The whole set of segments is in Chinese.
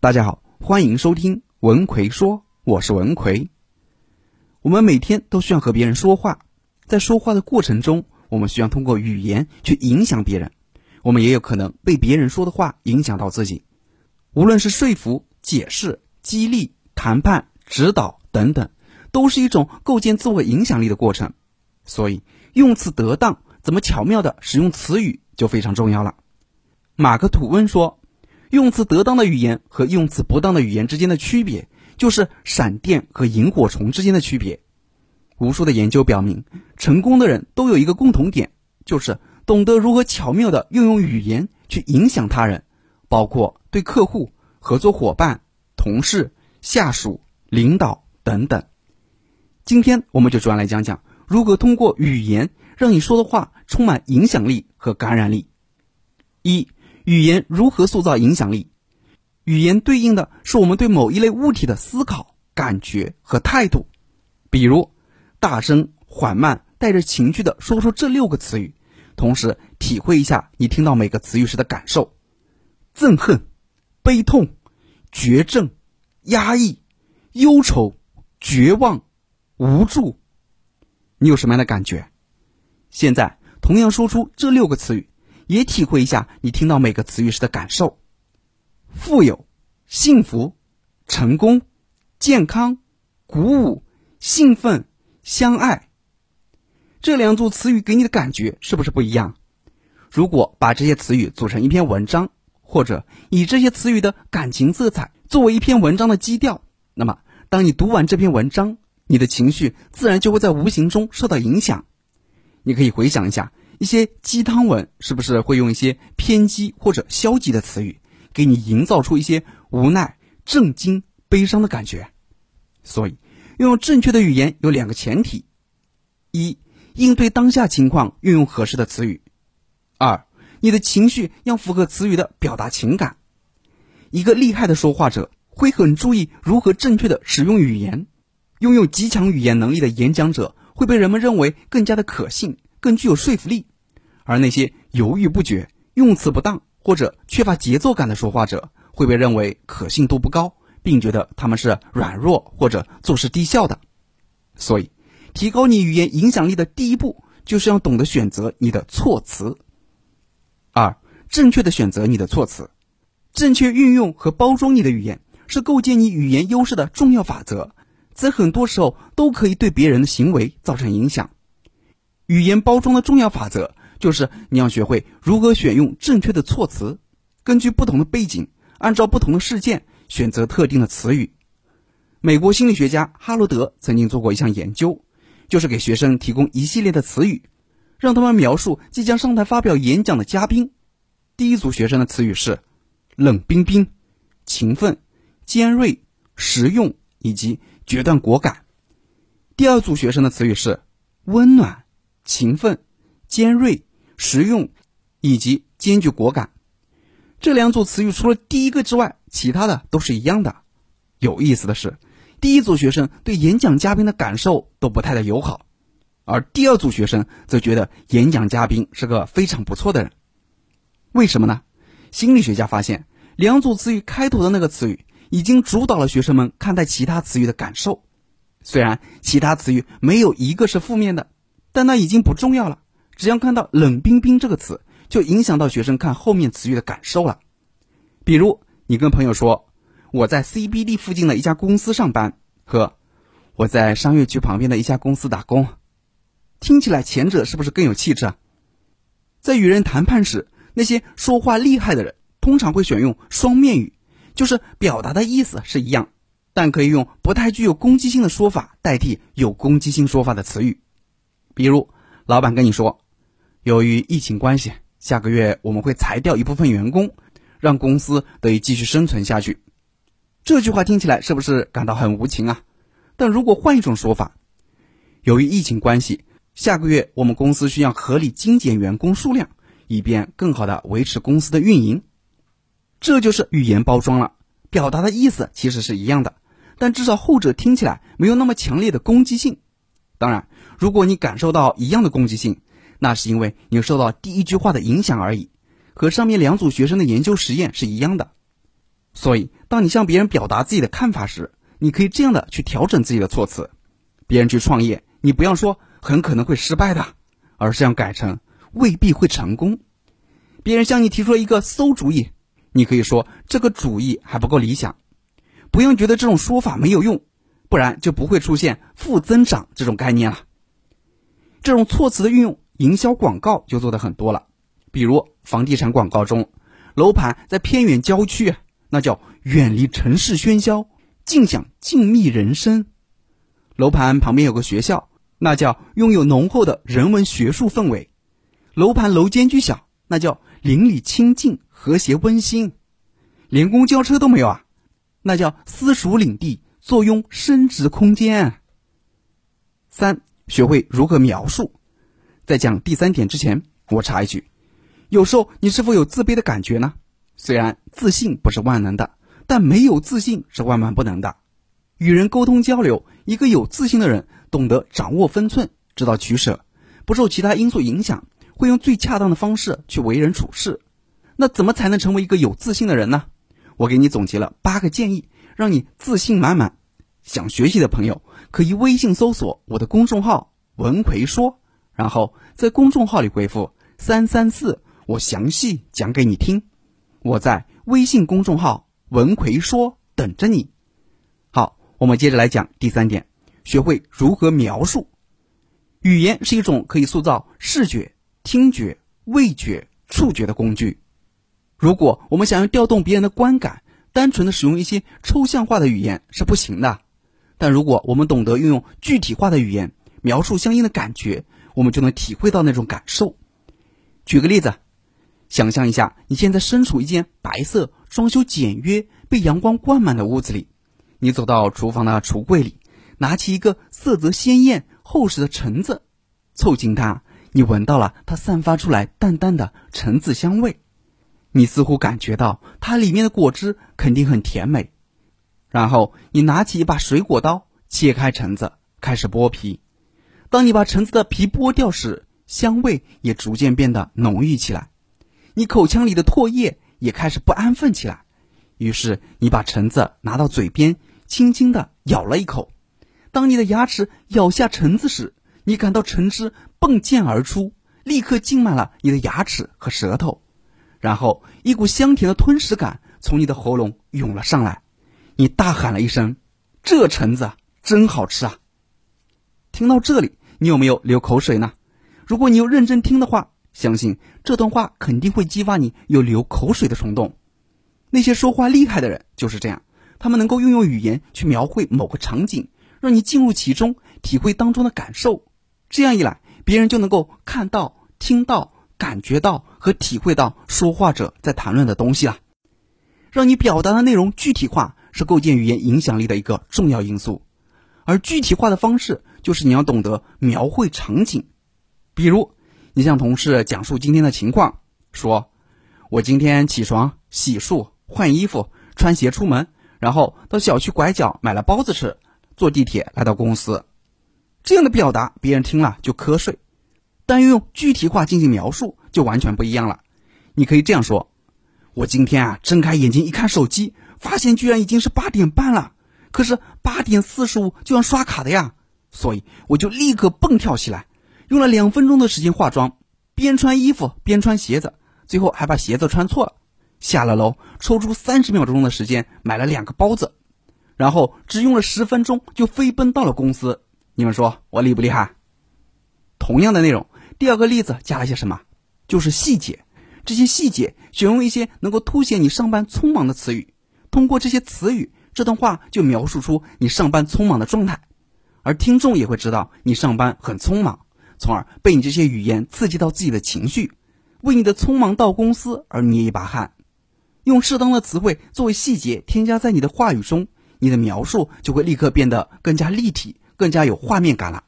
大家好，欢迎收听文奎说，我是文奎。我们每天都需要和别人说话，在说话的过程中，我们需要通过语言去影响别人，我们也有可能被别人说的话影响到自己。无论是说服、解释、激励、谈判、指导等等，都是一种构建自我影响力的过程。所以，用词得当，怎么巧妙的使用词语就非常重要了。马克·吐温说。用词得当的语言和用词不当的语言之间的区别，就是闪电和萤火虫之间的区别。无数的研究表明，成功的人都有一个共同点，就是懂得如何巧妙的运用语言去影响他人，包括对客户、合作伙伴、同事、下属、领导等等。今天我们就主要来讲讲如何通过语言让你说的话充满影响力和感染力。一。语言如何塑造影响力？语言对应的是我们对某一类物体的思考、感觉和态度。比如，大声、缓慢、带着情绪的说出这六个词语，同时体会一下你听到每个词语时的感受：憎恨、悲痛、绝症、压抑、忧愁、绝望、无助。你有什么样的感觉？现在，同样说出这六个词语。也体会一下你听到每个词语时的感受：富有、幸福、成功、健康、鼓舞、兴奋、相爱。这两组词语给你的感觉是不是不一样？如果把这些词语组成一篇文章，或者以这些词语的感情色彩作为一篇文章的基调，那么当你读完这篇文章，你的情绪自然就会在无形中受到影响。你可以回想一下。一些鸡汤文是不是会用一些偏激或者消极的词语，给你营造出一些无奈、震惊、悲伤的感觉？所以，用正确的语言有两个前提：一、应对当下情况运用合适的词语；二、你的情绪要符合词语的表达情感。一个厉害的说话者会很注意如何正确的使用语言，拥有极强语言能力的演讲者会被人们认为更加的可信。更具有说服力，而那些犹豫不决、用词不当或者缺乏节奏感的说话者，会被认为可信度不高，并觉得他们是软弱或者做事低效的。所以，提高你语言影响力的第一步，就是要懂得选择你的措辞。二、正确的选择你的措辞，正确运用和包装你的语言，是构建你语言优势的重要法则，在很多时候都可以对别人的行为造成影响。语言包装的重要法则就是你要学会如何选用正确的措辞，根据不同的背景，按照不同的事件选择特定的词语。美国心理学家哈罗德曾经做过一项研究，就是给学生提供一系列的词语，让他们描述即将上台发表演讲的嘉宾。第一组学生的词语是冷冰冰、勤奋、尖锐、实用以及决断果敢。第二组学生的词语是温暖。勤奋、尖锐、实用，以及兼具果敢，这两组词语除了第一个之外，其他的都是一样的。有意思的是，第一组学生对演讲嘉宾的感受都不太的友好，而第二组学生则觉得演讲嘉宾是个非常不错的人。为什么呢？心理学家发现，两组词语开头的那个词语已经主导了学生们看待其他词语的感受。虽然其他词语没有一个是负面的。但那已经不重要了，只要看到“冷冰冰”这个词，就影响到学生看后面词语的感受了。比如，你跟朋友说：“我在 CBD 附近的一家公司上班”和“我在商业区旁边的一家公司打工”，听起来前者是不是更有气质啊？在与人谈判时，那些说话厉害的人通常会选用双面语，就是表达的意思是一样，但可以用不太具有攻击性的说法代替有攻击性说法的词语。比如，老板跟你说，由于疫情关系，下个月我们会裁掉一部分员工，让公司得以继续生存下去。这句话听起来是不是感到很无情啊？但如果换一种说法，由于疫情关系，下个月我们公司需要合理精简员工数量，以便更好的维持公司的运营。这就是语言包装了，表达的意思其实是一样的，但至少后者听起来没有那么强烈的攻击性。当然，如果你感受到一样的攻击性，那是因为你受到第一句话的影响而已，和上面两组学生的研究实验是一样的。所以，当你向别人表达自己的看法时，你可以这样的去调整自己的措辞。别人去创业，你不要说很可能会失败的，而是要改成未必会成功。别人向你提出了一个馊主意，你可以说这个主意还不够理想。不用觉得这种说法没有用，不然就不会出现负增长这种概念了。这种措辞的运用，营销广告就做的很多了。比如房地产广告中，楼盘在偏远郊区，那叫远离城市喧嚣，尽享静谧人生；楼盘旁边有个学校，那叫拥有浓厚的人文学术氛围；楼盘楼间距小，那叫邻里亲近、和谐温馨；连公交车都没有啊。那叫私属领地，坐拥升值空间。三，学会如何描述。在讲第三点之前，我插一句：有时候你是否有自卑的感觉呢？虽然自信不是万能的，但没有自信是万万不能的。与人沟通交流，一个有自信的人懂得掌握分寸，知道取舍，不受其他因素影响，会用最恰当的方式去为人处事。那怎么才能成为一个有自信的人呢？我给你总结了八个建议，让你自信满满。想学习的朋友可以微信搜索我的公众号“文奎说”，然后在公众号里回复“三三四”，我详细讲给你听。我在微信公众号“文奎说”等着你。好，我们接着来讲第三点，学会如何描述。语言是一种可以塑造视觉、听觉、味觉、触觉的工具。如果我们想要调动别人的观感，单纯的使用一些抽象化的语言是不行的。但如果我们懂得运用具体化的语言描述相应的感觉，我们就能体会到那种感受。举个例子，想象一下，你现在身处一间白色、装修简约、被阳光灌满的屋子里，你走到厨房的橱柜里，拿起一个色泽鲜艳、厚实的橙子，凑近它，你闻到了它散发出来淡淡的橙子香味。你似乎感觉到它里面的果汁肯定很甜美，然后你拿起一把水果刀，切开橙子，开始剥皮。当你把橙子的皮剥掉时，香味也逐渐变得浓郁起来，你口腔里的唾液也开始不安分起来。于是你把橙子拿到嘴边，轻轻地咬了一口。当你的牙齿咬下橙子时，你感到橙汁迸溅而出，立刻浸满了你的牙齿和舌头。然后，一股香甜的吞食感从你的喉咙涌了上来，你大喊了一声：“这橙子真好吃啊！”听到这里，你有没有流口水呢？如果你有认真听的话，相信这段话肯定会激发你有流口水的冲动。那些说话厉害的人就是这样，他们能够运用语言去描绘某个场景，让你进入其中，体会当中的感受。这样一来，别人就能够看到、听到。感觉到和体会到说话者在谈论的东西了，让你表达的内容具体化是构建语言影响力的一个重要因素，而具体化的方式就是你要懂得描绘场景。比如，你向同事讲述今天的情况，说：“我今天起床、洗漱、换衣服、穿鞋出门，然后到小区拐角买了包子吃，坐地铁来到公司。”这样的表达，别人听了就瞌睡。但用具体化进行描述就完全不一样了。你可以这样说：“我今天啊，睁开眼睛一看手机，发现居然已经是八点半了。可是八点四十五就要刷卡的呀，所以我就立刻蹦跳起来，用了两分钟的时间化妆，边穿衣服边穿鞋子，最后还把鞋子穿错了。下了楼，抽出三十秒钟的时间买了两个包子，然后只用了十分钟就飞奔到了公司。你们说我厉不厉害？同样的内容。”第二个例子加了些什么？就是细节。这些细节选用一些能够凸显你上班匆忙的词语，通过这些词语，这段话就描述出你上班匆忙的状态，而听众也会知道你上班很匆忙，从而被你这些语言刺激到自己的情绪，为你的匆忙到公司而捏一把汗。用适当的词汇作为细节添加在你的话语中，你的描述就会立刻变得更加立体，更加有画面感了。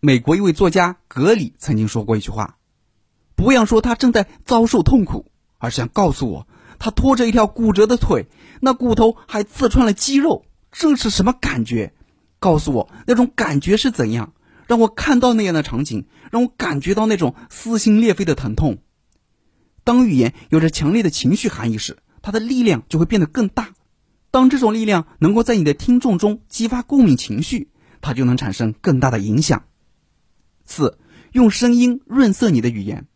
美国一位作家格里曾经说过一句话：“不要说他正在遭受痛苦，而是想告诉我，他拖着一条骨折的腿，那骨头还刺穿了肌肉，这是什么感觉？告诉我那种感觉是怎样？让我看到那样的场景，让我感觉到那种撕心裂肺的疼痛。当语言有着强烈的情绪含义时，它的力量就会变得更大。当这种力量能够在你的听众中激发共鸣情绪，它就能产生更大的影响。四，用声音润色你的语言。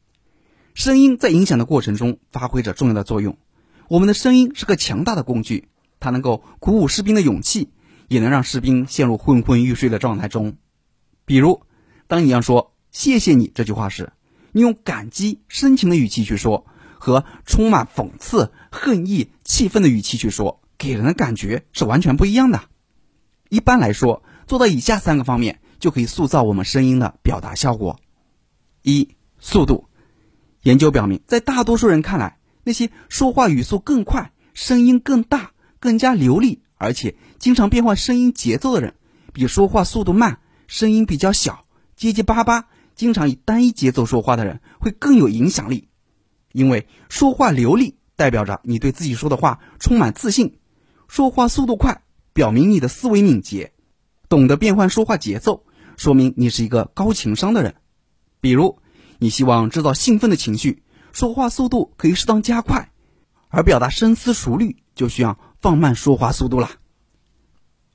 声音在影响的过程中发挥着重要的作用。我们的声音是个强大的工具，它能够鼓舞士兵的勇气，也能让士兵陷入昏昏欲睡的状态中。比如，当你要说“谢谢你”这句话时，你用感激、深情的语气去说，和充满讽刺、恨意、气愤的语气去说，给人的感觉是完全不一样的。一般来说，做到以下三个方面，就可以塑造我们声音的表达效果：一、速度。研究表明，在大多数人看来，那些说话语速更快、声音更大、更加流利，而且经常变换声音节奏的人，比说话速度慢、声音比较小、结结巴巴、经常以单一节奏说话的人会更有影响力。因为说话流利代表着你对自己说的话充满自信，说话速度快表明你的思维敏捷，懂得变换说话节奏，说明你是一个高情商的人。比如。你希望制造兴奋的情绪，说话速度可以适当加快；而表达深思熟虑，就需要放慢说话速度啦。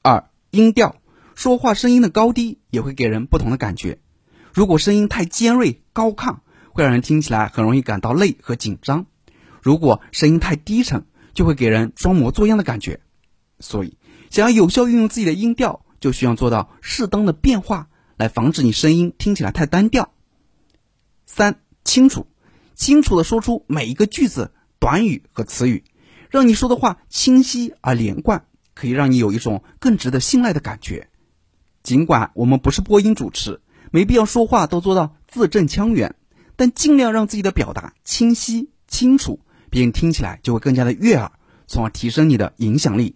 二、音调，说话声音的高低也会给人不同的感觉。如果声音太尖锐高亢，会让人听起来很容易感到累和紧张；如果声音太低沉，就会给人装模作样的感觉。所以，想要有效运用自己的音调，就需要做到适当的变化，来防止你声音听起来太单调。三清楚，清楚的说出每一个句子、短语和词语，让你说的话清晰而连贯，可以让你有一种更值得信赖的感觉。尽管我们不是播音主持，没必要说话都做到字正腔圆，但尽量让自己的表达清晰清楚，别人听起来就会更加的悦耳，从而提升你的影响力。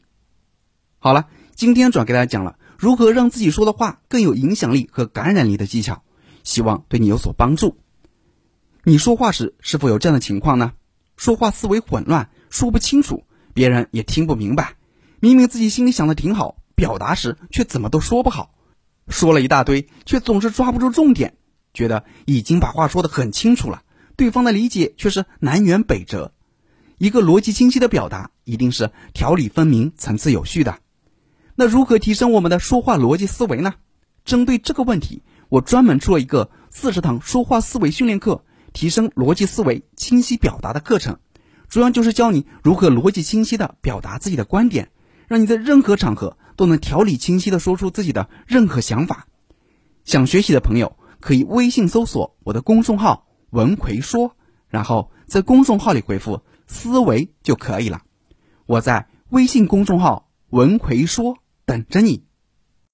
好了，今天主要给大家讲了如何让自己说的话更有影响力和感染力的技巧，希望对你有所帮助。你说话时是否有这样的情况呢？说话思维混乱，说不清楚，别人也听不明白。明明自己心里想的挺好，表达时却怎么都说不好。说了一大堆，却总是抓不住重点，觉得已经把话说得很清楚了，对方的理解却是南辕北辙。一个逻辑清晰的表达，一定是条理分明、层次有序的。那如何提升我们的说话逻辑思维呢？针对这个问题，我专门出了一个四十堂说话思维训练课。提升逻辑思维、清晰表达的课程，主要就是教你如何逻辑清晰的表达自己的观点，让你在任何场合都能条理清晰的说出自己的任何想法。想学习的朋友可以微信搜索我的公众号“文奎说”，然后在公众号里回复“思维”就可以了。我在微信公众号“文奎说”等着你。